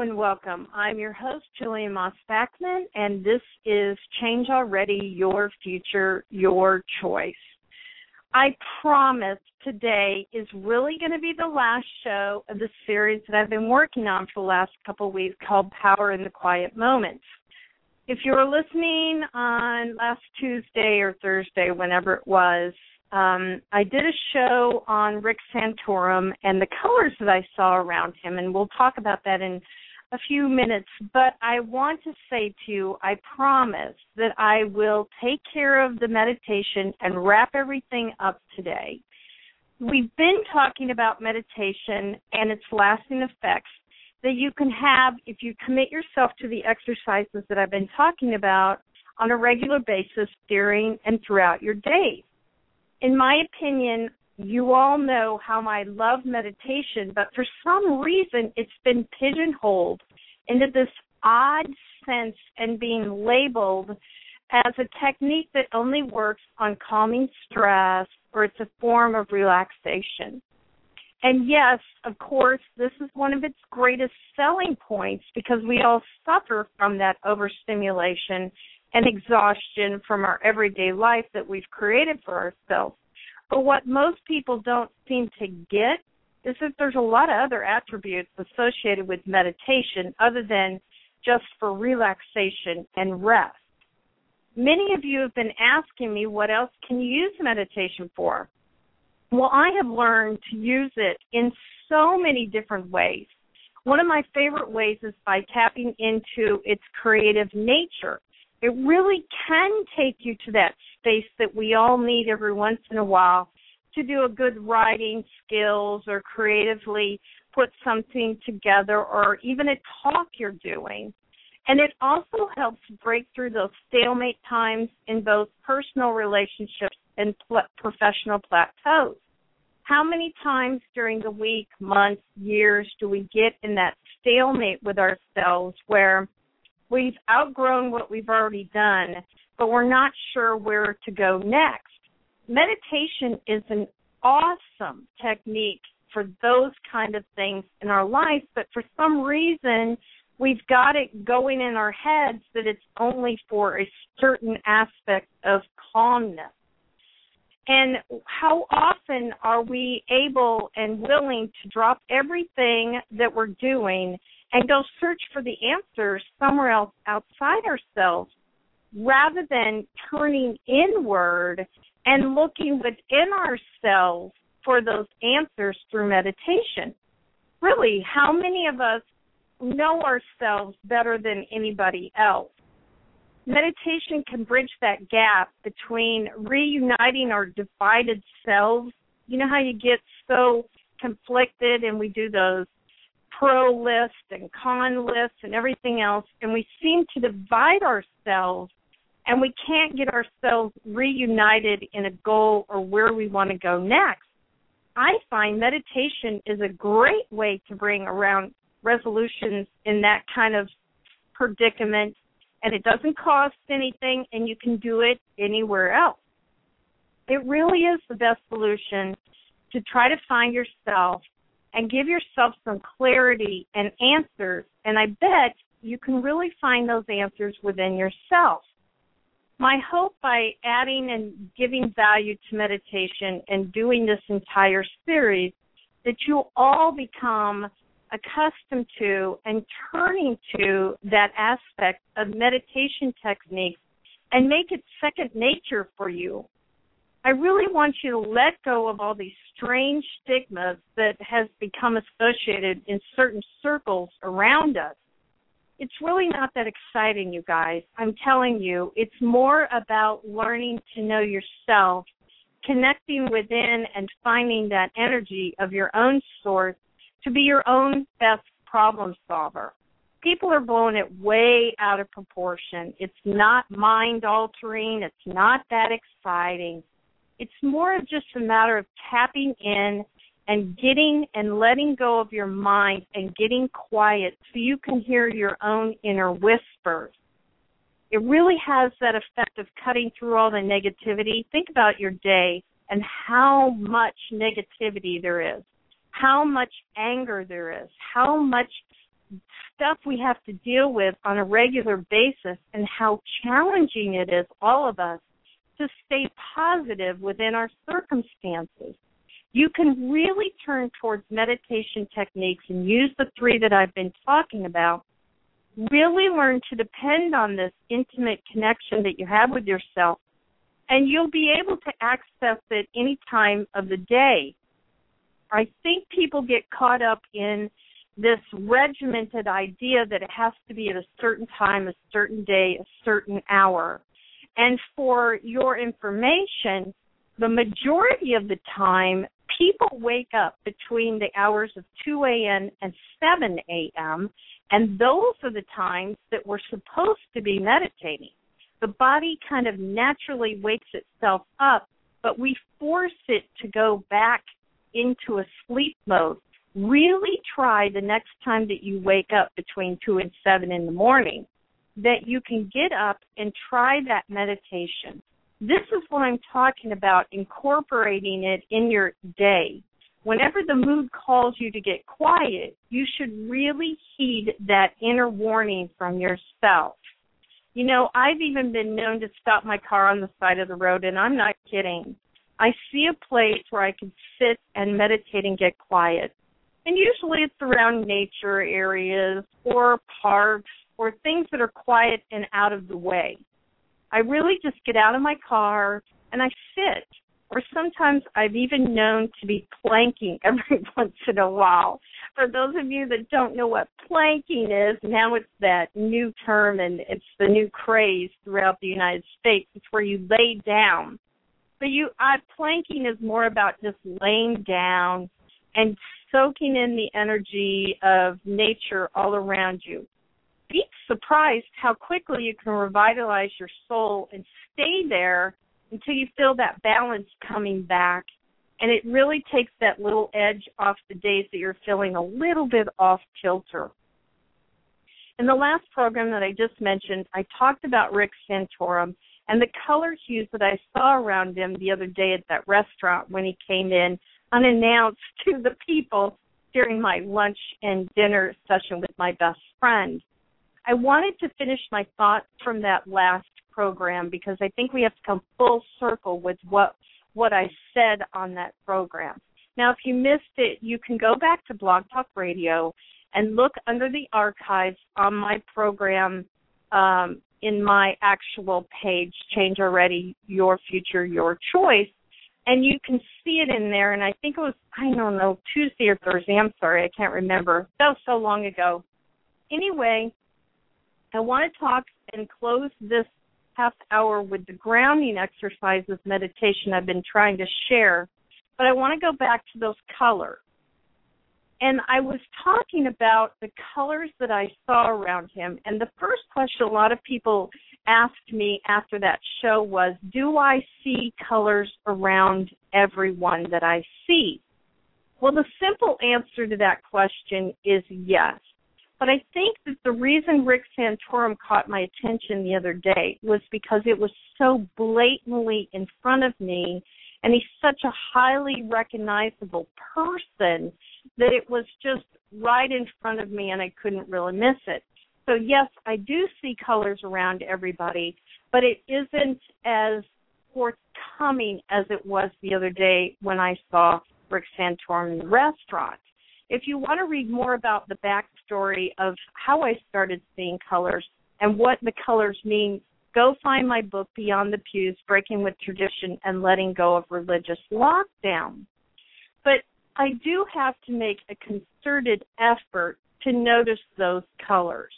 And welcome. I'm your host, Jillian Moss Backman, and this is Change Already Your Future, Your Choice. I promise today is really going to be the last show of the series that I've been working on for the last couple of weeks called Power in the Quiet Moments. If you were listening on last Tuesday or Thursday, whenever it was, um, I did a show on Rick Santorum and the colors that I saw around him, and we'll talk about that in a few minutes. But I want to say to you, I promise that I will take care of the meditation and wrap everything up today. We've been talking about meditation and its lasting effects that you can have if you commit yourself to the exercises that I've been talking about on a regular basis during and throughout your day in my opinion, you all know how I love meditation, but for some reason it's been pigeonholed into this odd sense and being labeled as a technique that only works on calming stress or it's a form of relaxation. And yes, of course, this is one of its greatest selling points because we all suffer from that overstimulation and exhaustion from our everyday life that we've created for ourselves. But what most people don't seem to get is that there's a lot of other attributes associated with meditation other than just for relaxation and rest. Many of you have been asking me what else can you use meditation for? Well, I have learned to use it in so many different ways. One of my favorite ways is by tapping into its creative nature it really can take you to that space that we all need every once in a while to do a good writing skills or creatively put something together or even a talk you're doing. And it also helps break through those stalemate times in both personal relationships and pl- professional plateaus. How many times during the week, months, years do we get in that stalemate with ourselves where we've outgrown what we've already done, but we're not sure where to go next. Meditation is an awesome technique for those kind of things in our life, but for some reason we've got it going in our heads that it's only for a certain aspect of calmness. And how often are we able and willing to drop everything that we're doing and go search for the answers somewhere else outside ourselves rather than turning inward and looking within ourselves for those answers through meditation. Really, how many of us know ourselves better than anybody else? Meditation can bridge that gap between reuniting our divided selves. You know how you get so conflicted and we do those pro list and con list and everything else, and we seem to divide ourselves and we can't get ourselves reunited in a goal or where we want to go next. I find meditation is a great way to bring around resolutions in that kind of predicament, and it doesn't cost anything, and you can do it anywhere else. It really is the best solution to try to find yourself and give yourself some clarity and answers. And I bet you can really find those answers within yourself. My hope by adding and giving value to meditation and doing this entire series that you'll all become accustomed to and turning to that aspect of meditation techniques and make it second nature for you I really want you to let go of all these strange stigmas that has become associated in certain circles around us. It's really not that exciting, you guys. I'm telling you, it's more about learning to know yourself, connecting within and finding that energy of your own source to be your own best problem solver. People are blowing it way out of proportion. It's not mind altering. It's not that exciting it's more of just a matter of tapping in and getting and letting go of your mind and getting quiet so you can hear your own inner whispers. It really has that effect of cutting through all the negativity. Think about your day and how much negativity there is, how much anger there is, how much stuff we have to deal with on a regular basis and how challenging it is, all of us, to stay positive within our circumstances. You can really turn towards meditation techniques and use the three that I've been talking about. Really learn to depend on this intimate connection that you have with yourself, and you'll be able to access it any time of the day. I think people get caught up in this regimented idea that it has to be at a certain time, a certain day, a certain hour. And for your information, the majority of the time, people wake up between the hours of 2 a.m. and 7 a.m., and those are the times that we're supposed to be meditating. The body kind of naturally wakes itself up, but we force it to go back into a sleep mode. Really try the next time that you wake up between 2 and 7 in the morning that you can get up and try that meditation. This is what I'm talking about, incorporating it in your day. Whenever the mood calls you to get quiet, you should really heed that inner warning from yourself. You know, I've even been known to stop my car on the side of the road, and I'm not kidding. I see a place where I can sit and meditate and get quiet. And usually it's around nature areas or parks or things that are quiet and out of the way. I really just get out of my car and I sit. Or sometimes I've even known to be planking every once in a while. For those of you that don't know what planking is, now it's that new term and it's the new craze throughout the United States. It's where you lay down. But you, I, planking is more about just laying down and soaking in the energy of nature all around you be surprised how quickly you can revitalize your soul and stay there until you feel that balance coming back. And it really takes that little edge off the days that you're feeling a little bit off kilter. In the last program that I just mentioned, I talked about Rick Santorum and the color hues that I saw around him the other day at that restaurant when he came in unannounced to the people during my lunch and dinner session with my best friend. I wanted to finish my thoughts from that last program because I think we have to come full circle with what what I said on that program. Now, if you missed it, you can go back to Blog Talk Radio and look under the archives on my program um, in my actual page, Change Already, Your Future, Your Choice. And you can see it in there. And I think it was, I don't know, Tuesday or Thursday. I'm sorry, I can't remember. That was so long ago. Anyway, I want to talk and close this half hour with the grounding exercises meditation I've been trying to share, but I want to go back to those colors. And I was talking about the colors that I saw around him. And the first question a lot of people asked me after that show was Do I see colors around everyone that I see? Well, the simple answer to that question is yes. But I think that the reason Rick Santorum caught my attention the other day was because it was so blatantly in front of me and he's such a highly recognizable person that it was just right in front of me and I couldn't really miss it. So yes, I do see colors around everybody, but it isn't as forthcoming as it was the other day when I saw Rick Santorum in the restaurant. If you want to read more about the backstory of how I started seeing colors and what the colors mean, go find my book, Beyond the Pews Breaking with Tradition and Letting Go of Religious Lockdown. But I do have to make a concerted effort to notice those colors.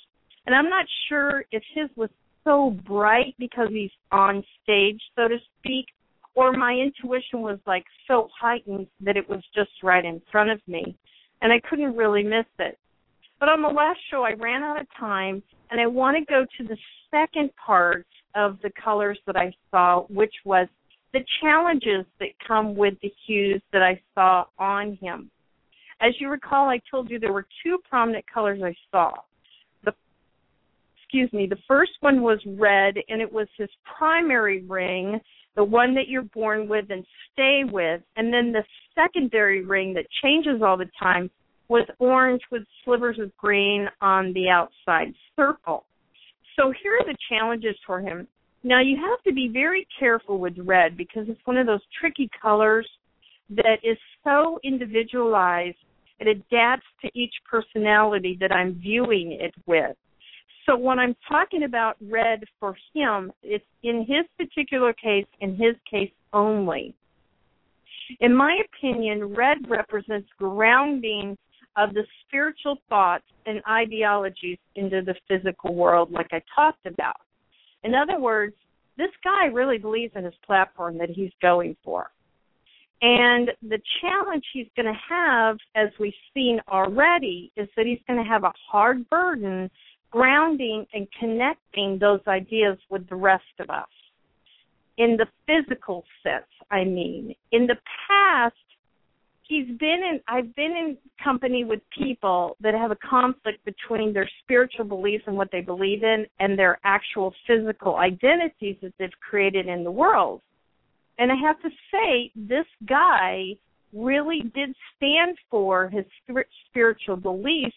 And I'm not sure if his was so bright because he's on stage, so to speak, or my intuition was like so heightened that it was just right in front of me and I couldn't really miss it. But on the last show, I ran out of time, and I want to go to the second part of the colors that I saw, which was the challenges that come with the hues that I saw on him. As you recall, I told you there were two prominent colors I saw. The excuse me, the first one was red, and it was his primary ring the one that you're born with and stay with, and then the secondary ring that changes all the time with orange with slivers of green on the outside circle. So here are the challenges for him. Now you have to be very careful with red because it's one of those tricky colors that is so individualized. It adapts to each personality that I'm viewing it with. So when I'm talking about red for him, it's in his particular case, in his case only. In my opinion, red represents grounding of the spiritual thoughts and ideologies into the physical world, like I talked about. In other words, this guy really believes in his platform that he's going for. And the challenge he's going to have, as we've seen already, is that he's going to have a hard burden grounding and connecting those ideas with the rest of us. In the physical sense, I mean. In the past, he's been in I've been in company with people that have a conflict between their spiritual beliefs and what they believe in and their actual physical identities that they've created in the world. And I have to say this guy really did stand for his spiritual beliefs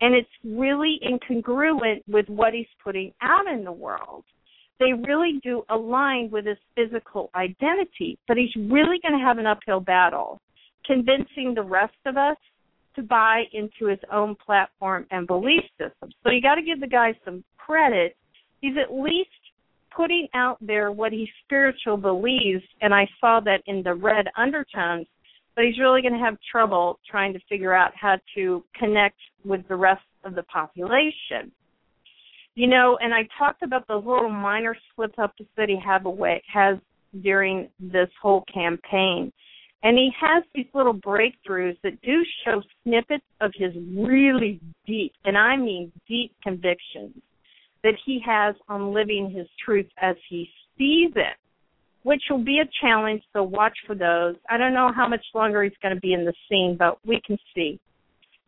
and it's really incongruent with what he's putting out in the world. They really do align with his physical identity, but he's really going to have an uphill battle convincing the rest of us to buy into his own platform and belief system. So you got to give the guy some credit. He's at least putting out there what he spiritual believes, and I saw that in the red undertones. But he's really going to have trouble trying to figure out how to connect with the rest of the population. You know, and I talked about those little minor slip ups that he have away has during this whole campaign. And he has these little breakthroughs that do show snippets of his really deep, and I mean deep convictions that he has on living his truth as he sees it, which will be a challenge, so watch for those. I don't know how much longer he's going to be in the scene, but we can see.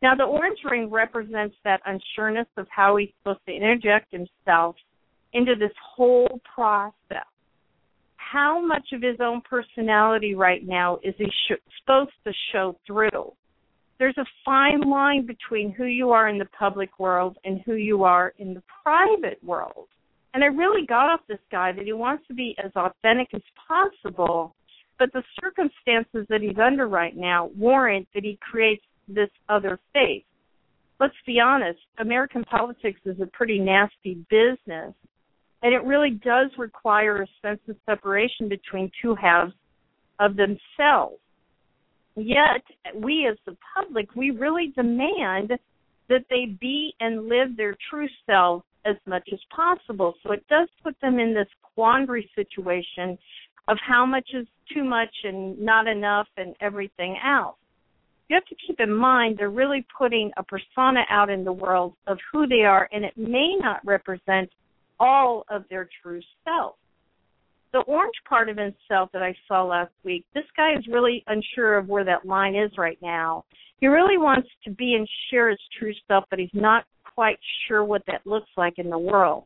Now, the orange ring represents that unsureness of how he's supposed to interject himself into this whole process how much of his own personality right now is he sh- supposed to show through? There's a fine line between who you are in the public world and who you are in the private world. And I really got off this guy that he wants to be as authentic as possible, but the circumstances that he's under right now warrant that he creates this other face. Let's be honest, American politics is a pretty nasty business and it really does require a sense of separation between two halves of themselves. Yet, we as the public, we really demand that they be and live their true selves as much as possible. So it does put them in this quandary situation of how much is too much and not enough and everything else. You have to keep in mind they're really putting a persona out in the world of who they are, and it may not represent all of their true self. The orange part of himself that I saw last week, this guy is really unsure of where that line is right now. He really wants to be and share his true self, but he's not quite sure what that looks like in the world.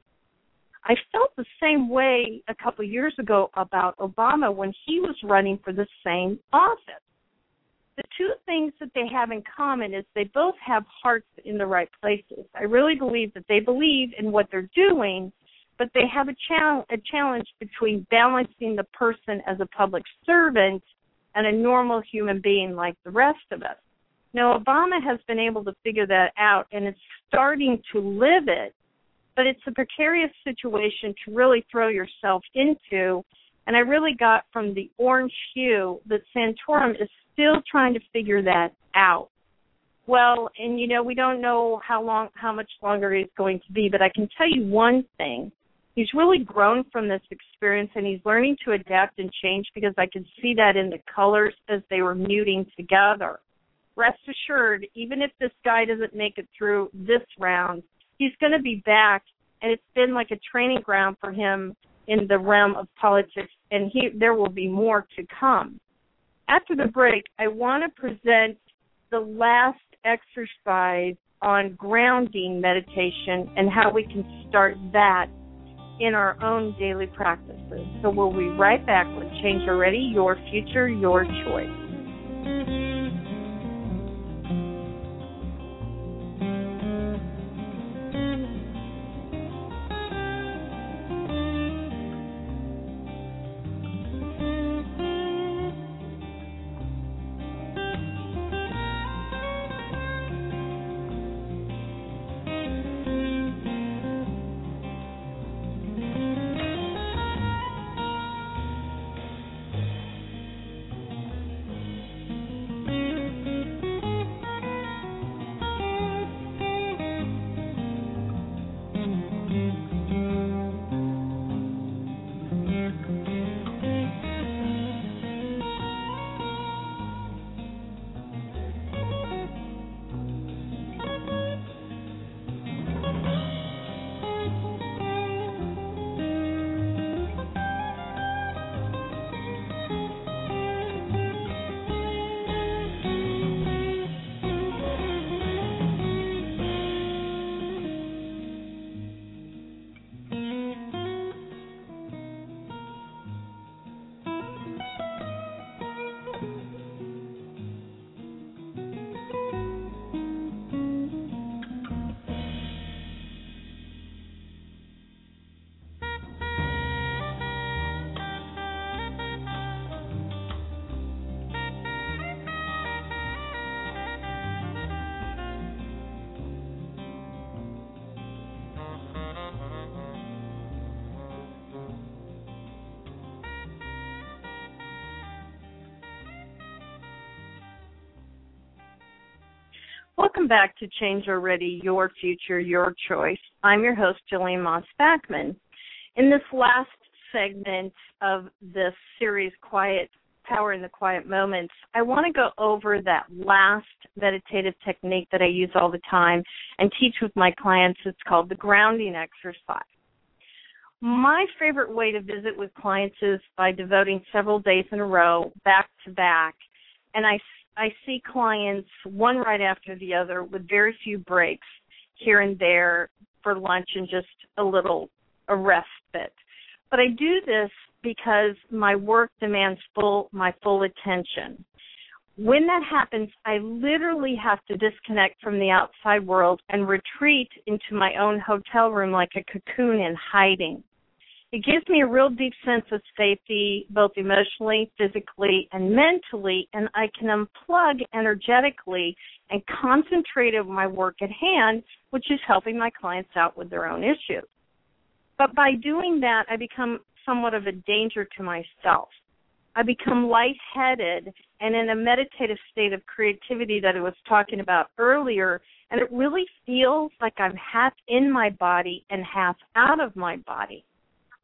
I felt the same way a couple years ago about Obama when he was running for the same office. The two things that they have in common is they both have hearts in the right places. I really believe that they believe in what they're doing, but they have a, challenge, a challenge between balancing the person as a public servant and a normal human being like the rest of us. Now, Obama has been able to figure that out and it's starting to live it, but it's a precarious situation to really throw yourself into. And I really got from the orange hue that Santorum is still trying to figure that out. Well, and you know, we don't know how long, how much longer it's going to be, but I can tell you one thing he's really grown from this experience and he's learning to adapt and change because I could see that in the colors as they were muting together. Rest assured, even if this guy doesn't make it through this round, he's going to be back and it's been like a training ground for him in the realm of politics and he there will be more to come. After the break, I want to present the last exercise on grounding meditation and how we can start that in our own daily practices. So we'll be right back with Change Already, Your Future, Your Choice. Welcome back to Change Already Your Future, Your Choice. I'm your host, Jillian Moss Backman. In this last segment of this series, Quiet Power in the Quiet Moments, I want to go over that last meditative technique that I use all the time and teach with my clients. It's called the grounding exercise. My favorite way to visit with clients is by devoting several days in a row, back to back, and I I see clients one right after the other with very few breaks here and there for lunch and just a little a respite. But I do this because my work demands full my full attention. When that happens, I literally have to disconnect from the outside world and retreat into my own hotel room like a cocoon in hiding. It gives me a real deep sense of safety, both emotionally, physically, and mentally, and I can unplug energetically and concentrate on my work at hand, which is helping my clients out with their own issues. But by doing that, I become somewhat of a danger to myself. I become lightheaded and in a meditative state of creativity that I was talking about earlier, and it really feels like I'm half in my body and half out of my body.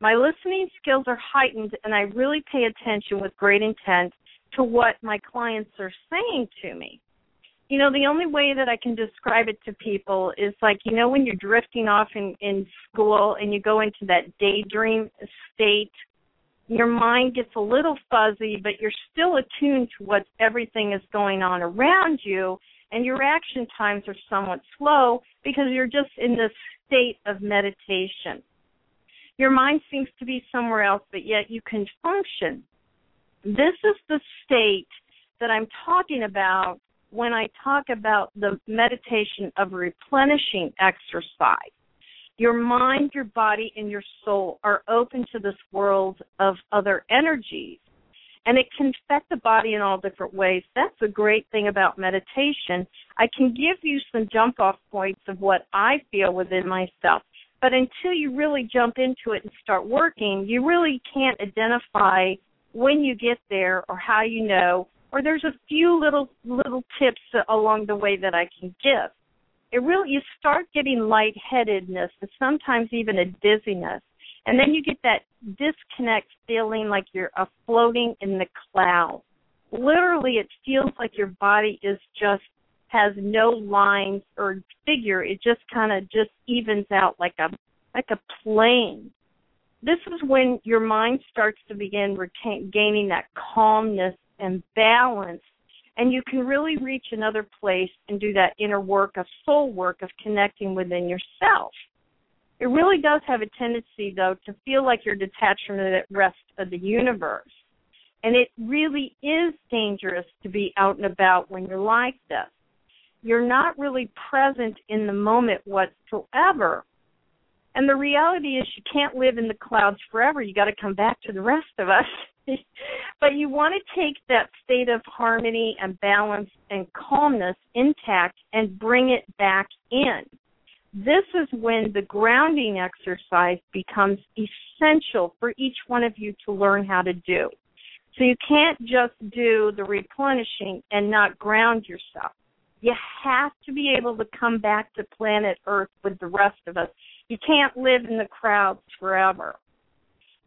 My listening skills are heightened and I really pay attention with great intent to what my clients are saying to me. You know, the only way that I can describe it to people is like, you know, when you're drifting off in, in school and you go into that daydream state, your mind gets a little fuzzy, but you're still attuned to what everything is going on around you, and your reaction times are somewhat slow because you're just in this state of meditation. Your mind seems to be somewhere else, but yet you can function. This is the state that I'm talking about when I talk about the meditation of replenishing exercise. Your mind, your body, and your soul are open to this world of other energies. And it can affect the body in all different ways. That's a great thing about meditation. I can give you some jump off points of what I feel within myself. But until you really jump into it and start working, you really can't identify when you get there or how you know. Or there's a few little little tips along the way that I can give. It really you start getting lightheadedness and sometimes even a dizziness. And then you get that disconnect feeling like you're floating in the clouds. Literally, it feels like your body is just has no lines or figure. It just kind of just evens out like a like a plane. This is when your mind starts to begin retain, gaining that calmness and balance, and you can really reach another place and do that inner work of soul work of connecting within yourself. It really does have a tendency, though, to feel like you're detached from the rest of the universe. And it really is dangerous to be out and about when you're like this you're not really present in the moment whatsoever. And the reality is you can't live in the clouds forever. You got to come back to the rest of us. but you want to take that state of harmony and balance and calmness intact and bring it back in. This is when the grounding exercise becomes essential for each one of you to learn how to do. So you can't just do the replenishing and not ground yourself. You have to be able to come back to planet Earth with the rest of us. You can't live in the crowds forever.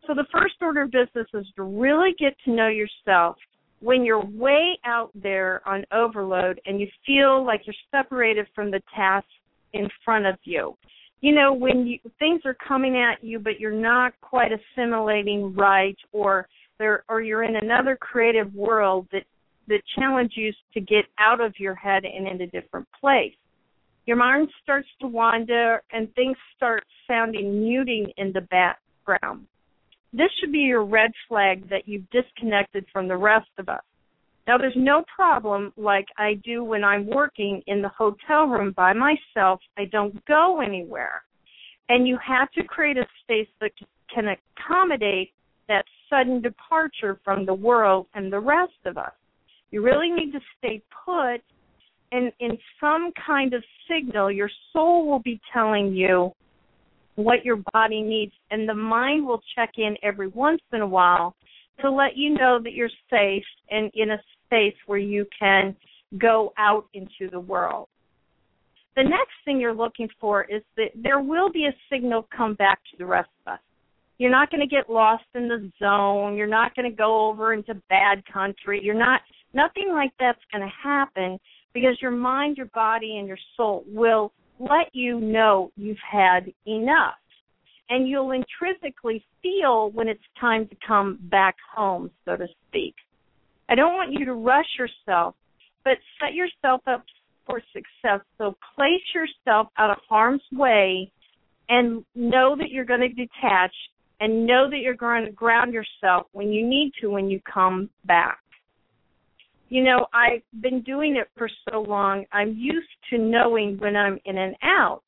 So the first order of business is to really get to know yourself when you're way out there on overload and you feel like you're separated from the task in front of you. You know, when you, things are coming at you but you're not quite assimilating right or there or you're in another creative world that that challenge you to get out of your head and in a different place. Your mind starts to wander and things start sounding muting in the background. This should be your red flag that you've disconnected from the rest of us. Now, there's no problem like I do when I'm working in the hotel room by myself. I don't go anywhere. And you have to create a space that can accommodate that sudden departure from the world and the rest of us. You really need to stay put and in some kind of signal, your soul will be telling you what your body needs, and the mind will check in every once in a while to let you know that you're safe and in a space where you can go out into the world. The next thing you're looking for is that there will be a signal come back to the rest of us. You're not going to get lost in the zone. You're not going to go over into bad country. You're not, nothing like that's going to happen because your mind, your body, and your soul will let you know you've had enough. And you'll intrinsically feel when it's time to come back home, so to speak. I don't want you to rush yourself, but set yourself up for success. So place yourself out of harm's way and know that you're going to detach and know that you're going to ground yourself when you need to when you come back. You know, I've been doing it for so long, I'm used to knowing when I'm in and out.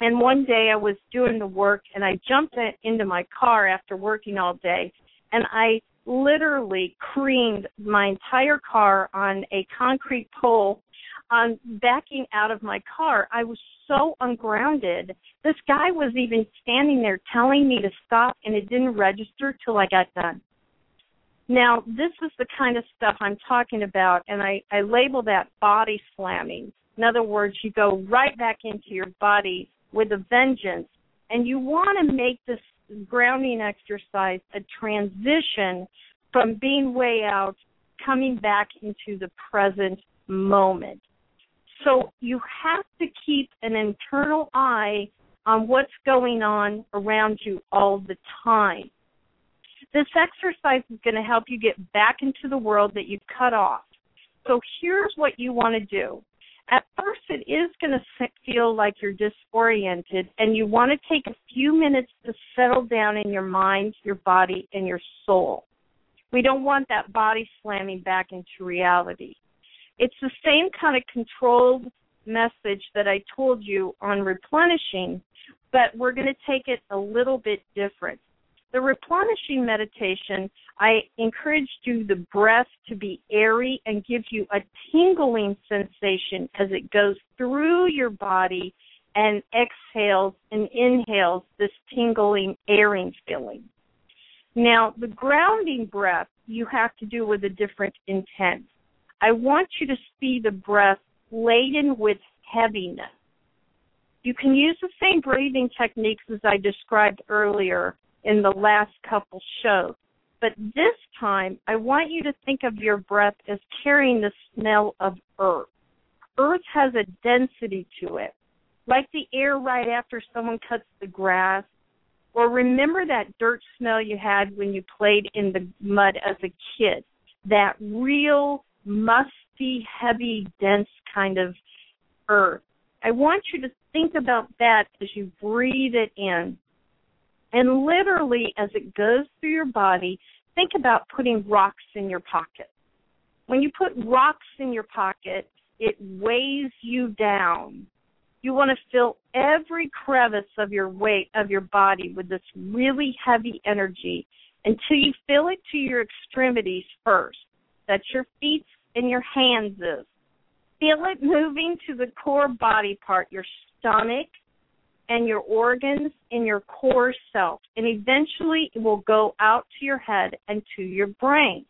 And one day I was doing the work and I jumped into my car after working all day and I literally creamed my entire car on a concrete pole on backing out of my car. I was so ungrounded. This guy was even standing there telling me to stop and it didn't register till I got done. Now, this is the kind of stuff I'm talking about and I, I label that body slamming. In other words, you go right back into your body with a vengeance and you want to make this grounding exercise a transition from being way out coming back into the present moment. So you have to keep an internal eye on what's going on around you all the time. This exercise is going to help you get back into the world that you've cut off. So here's what you want to do. At first, it is going to feel like you're disoriented, and you want to take a few minutes to settle down in your mind, your body, and your soul. We don't want that body slamming back into reality. It's the same kind of controlled message that I told you on replenishing, but we're going to take it a little bit different. The replenishing meditation, I encourage you the breath to be airy and give you a tingling sensation as it goes through your body and exhales and inhales this tingling, airing feeling. Now, the grounding breath you have to do with a different intent. I want you to see the breath laden with heaviness. You can use the same breathing techniques as I described earlier in the last couple shows. But this time, I want you to think of your breath as carrying the smell of earth. Earth has a density to it, like the air right after someone cuts the grass. Or remember that dirt smell you had when you played in the mud as a kid. That real musty, heavy, dense kind of earth. I want you to think about that as you breathe it in. And literally, as it goes through your body, think about putting rocks in your pocket. When you put rocks in your pocket, it weighs you down. You want to fill every crevice of your weight of your body with this really heavy energy until you fill it to your extremities first. That's your feet and your hands is. Feel it moving to the core body part, your stomach and your organs in your core self. And eventually it will go out to your head and to your brain.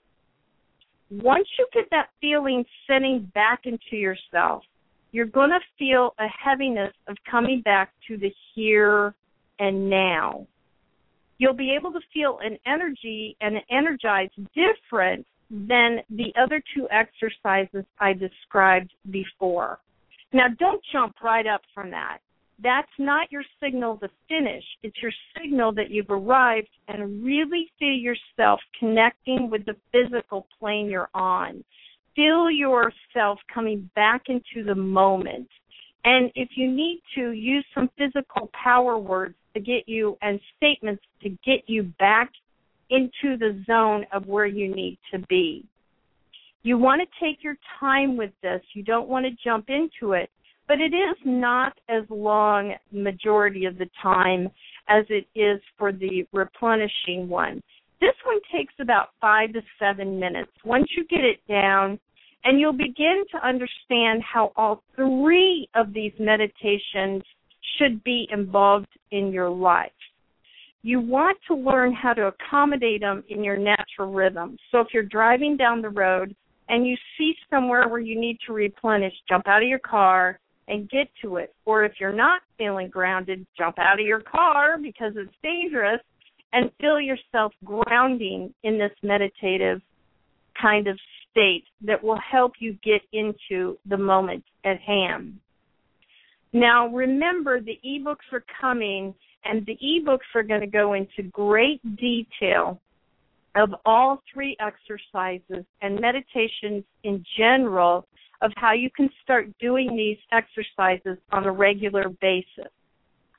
Once you get that feeling sending back into yourself, you're going to feel a heaviness of coming back to the here and now. You'll be able to feel an energy and an energize different than the other two exercises I described before. Now, don't jump right up from that. That's not your signal to finish. It's your signal that you've arrived and really feel yourself connecting with the physical plane you're on. Feel yourself coming back into the moment. And if you need to, use some physical power words to get you and statements to get you back into the zone of where you need to be. You want to take your time with this. You don't want to jump into it, but it is not as long majority of the time as it is for the replenishing one. This one takes about five to seven minutes. Once you get it down, and you'll begin to understand how all three of these meditations should be involved in your life you want to learn how to accommodate them in your natural rhythm. So if you're driving down the road and you see somewhere where you need to replenish, jump out of your car, and get to it. Or if you're not feeling grounded, jump out of your car because it's dangerous and feel yourself grounding in this meditative kind of state that will help you get into the moment at hand. Now, remember the ebooks are coming, and the ebooks are going to go into great detail of all three exercises and meditations in general of how you can start doing these exercises on a regular basis.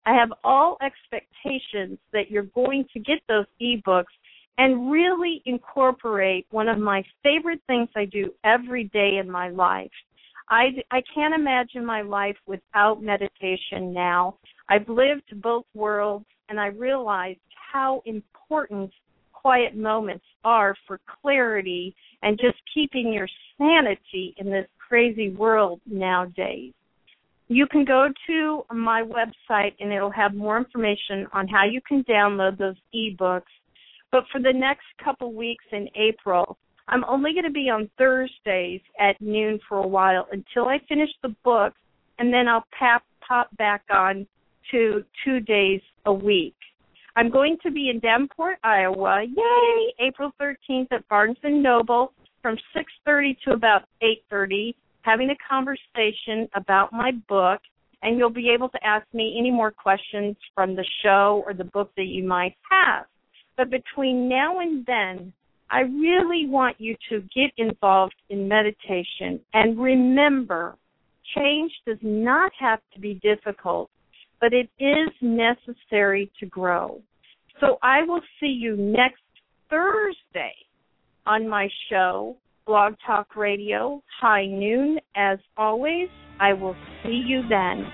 I have all expectations that you're going to get those ebooks and really incorporate one of my favorite things I do every day in my life. I, I can't imagine my life without meditation now. I've lived both worlds and I realized how important quiet moments are for clarity and just keeping your sanity in this crazy world nowadays. You can go to my website and it'll have more information on how you can download those ebooks. But for the next couple weeks in April, I'm only going to be on Thursdays at noon for a while until I finish the book, and then I'll pop, pop back on to two days a week. I'm going to be in Davenport, Iowa. Yay! April 13th at Barnes and Noble from 6:30 to about 8:30, having a conversation about my book, and you'll be able to ask me any more questions from the show or the book that you might have. But between now and then, I really want you to get involved in meditation and remember change does not have to be difficult, but it is necessary to grow. So I will see you next Thursday on my show, Blog Talk Radio, high noon. As always, I will see you then.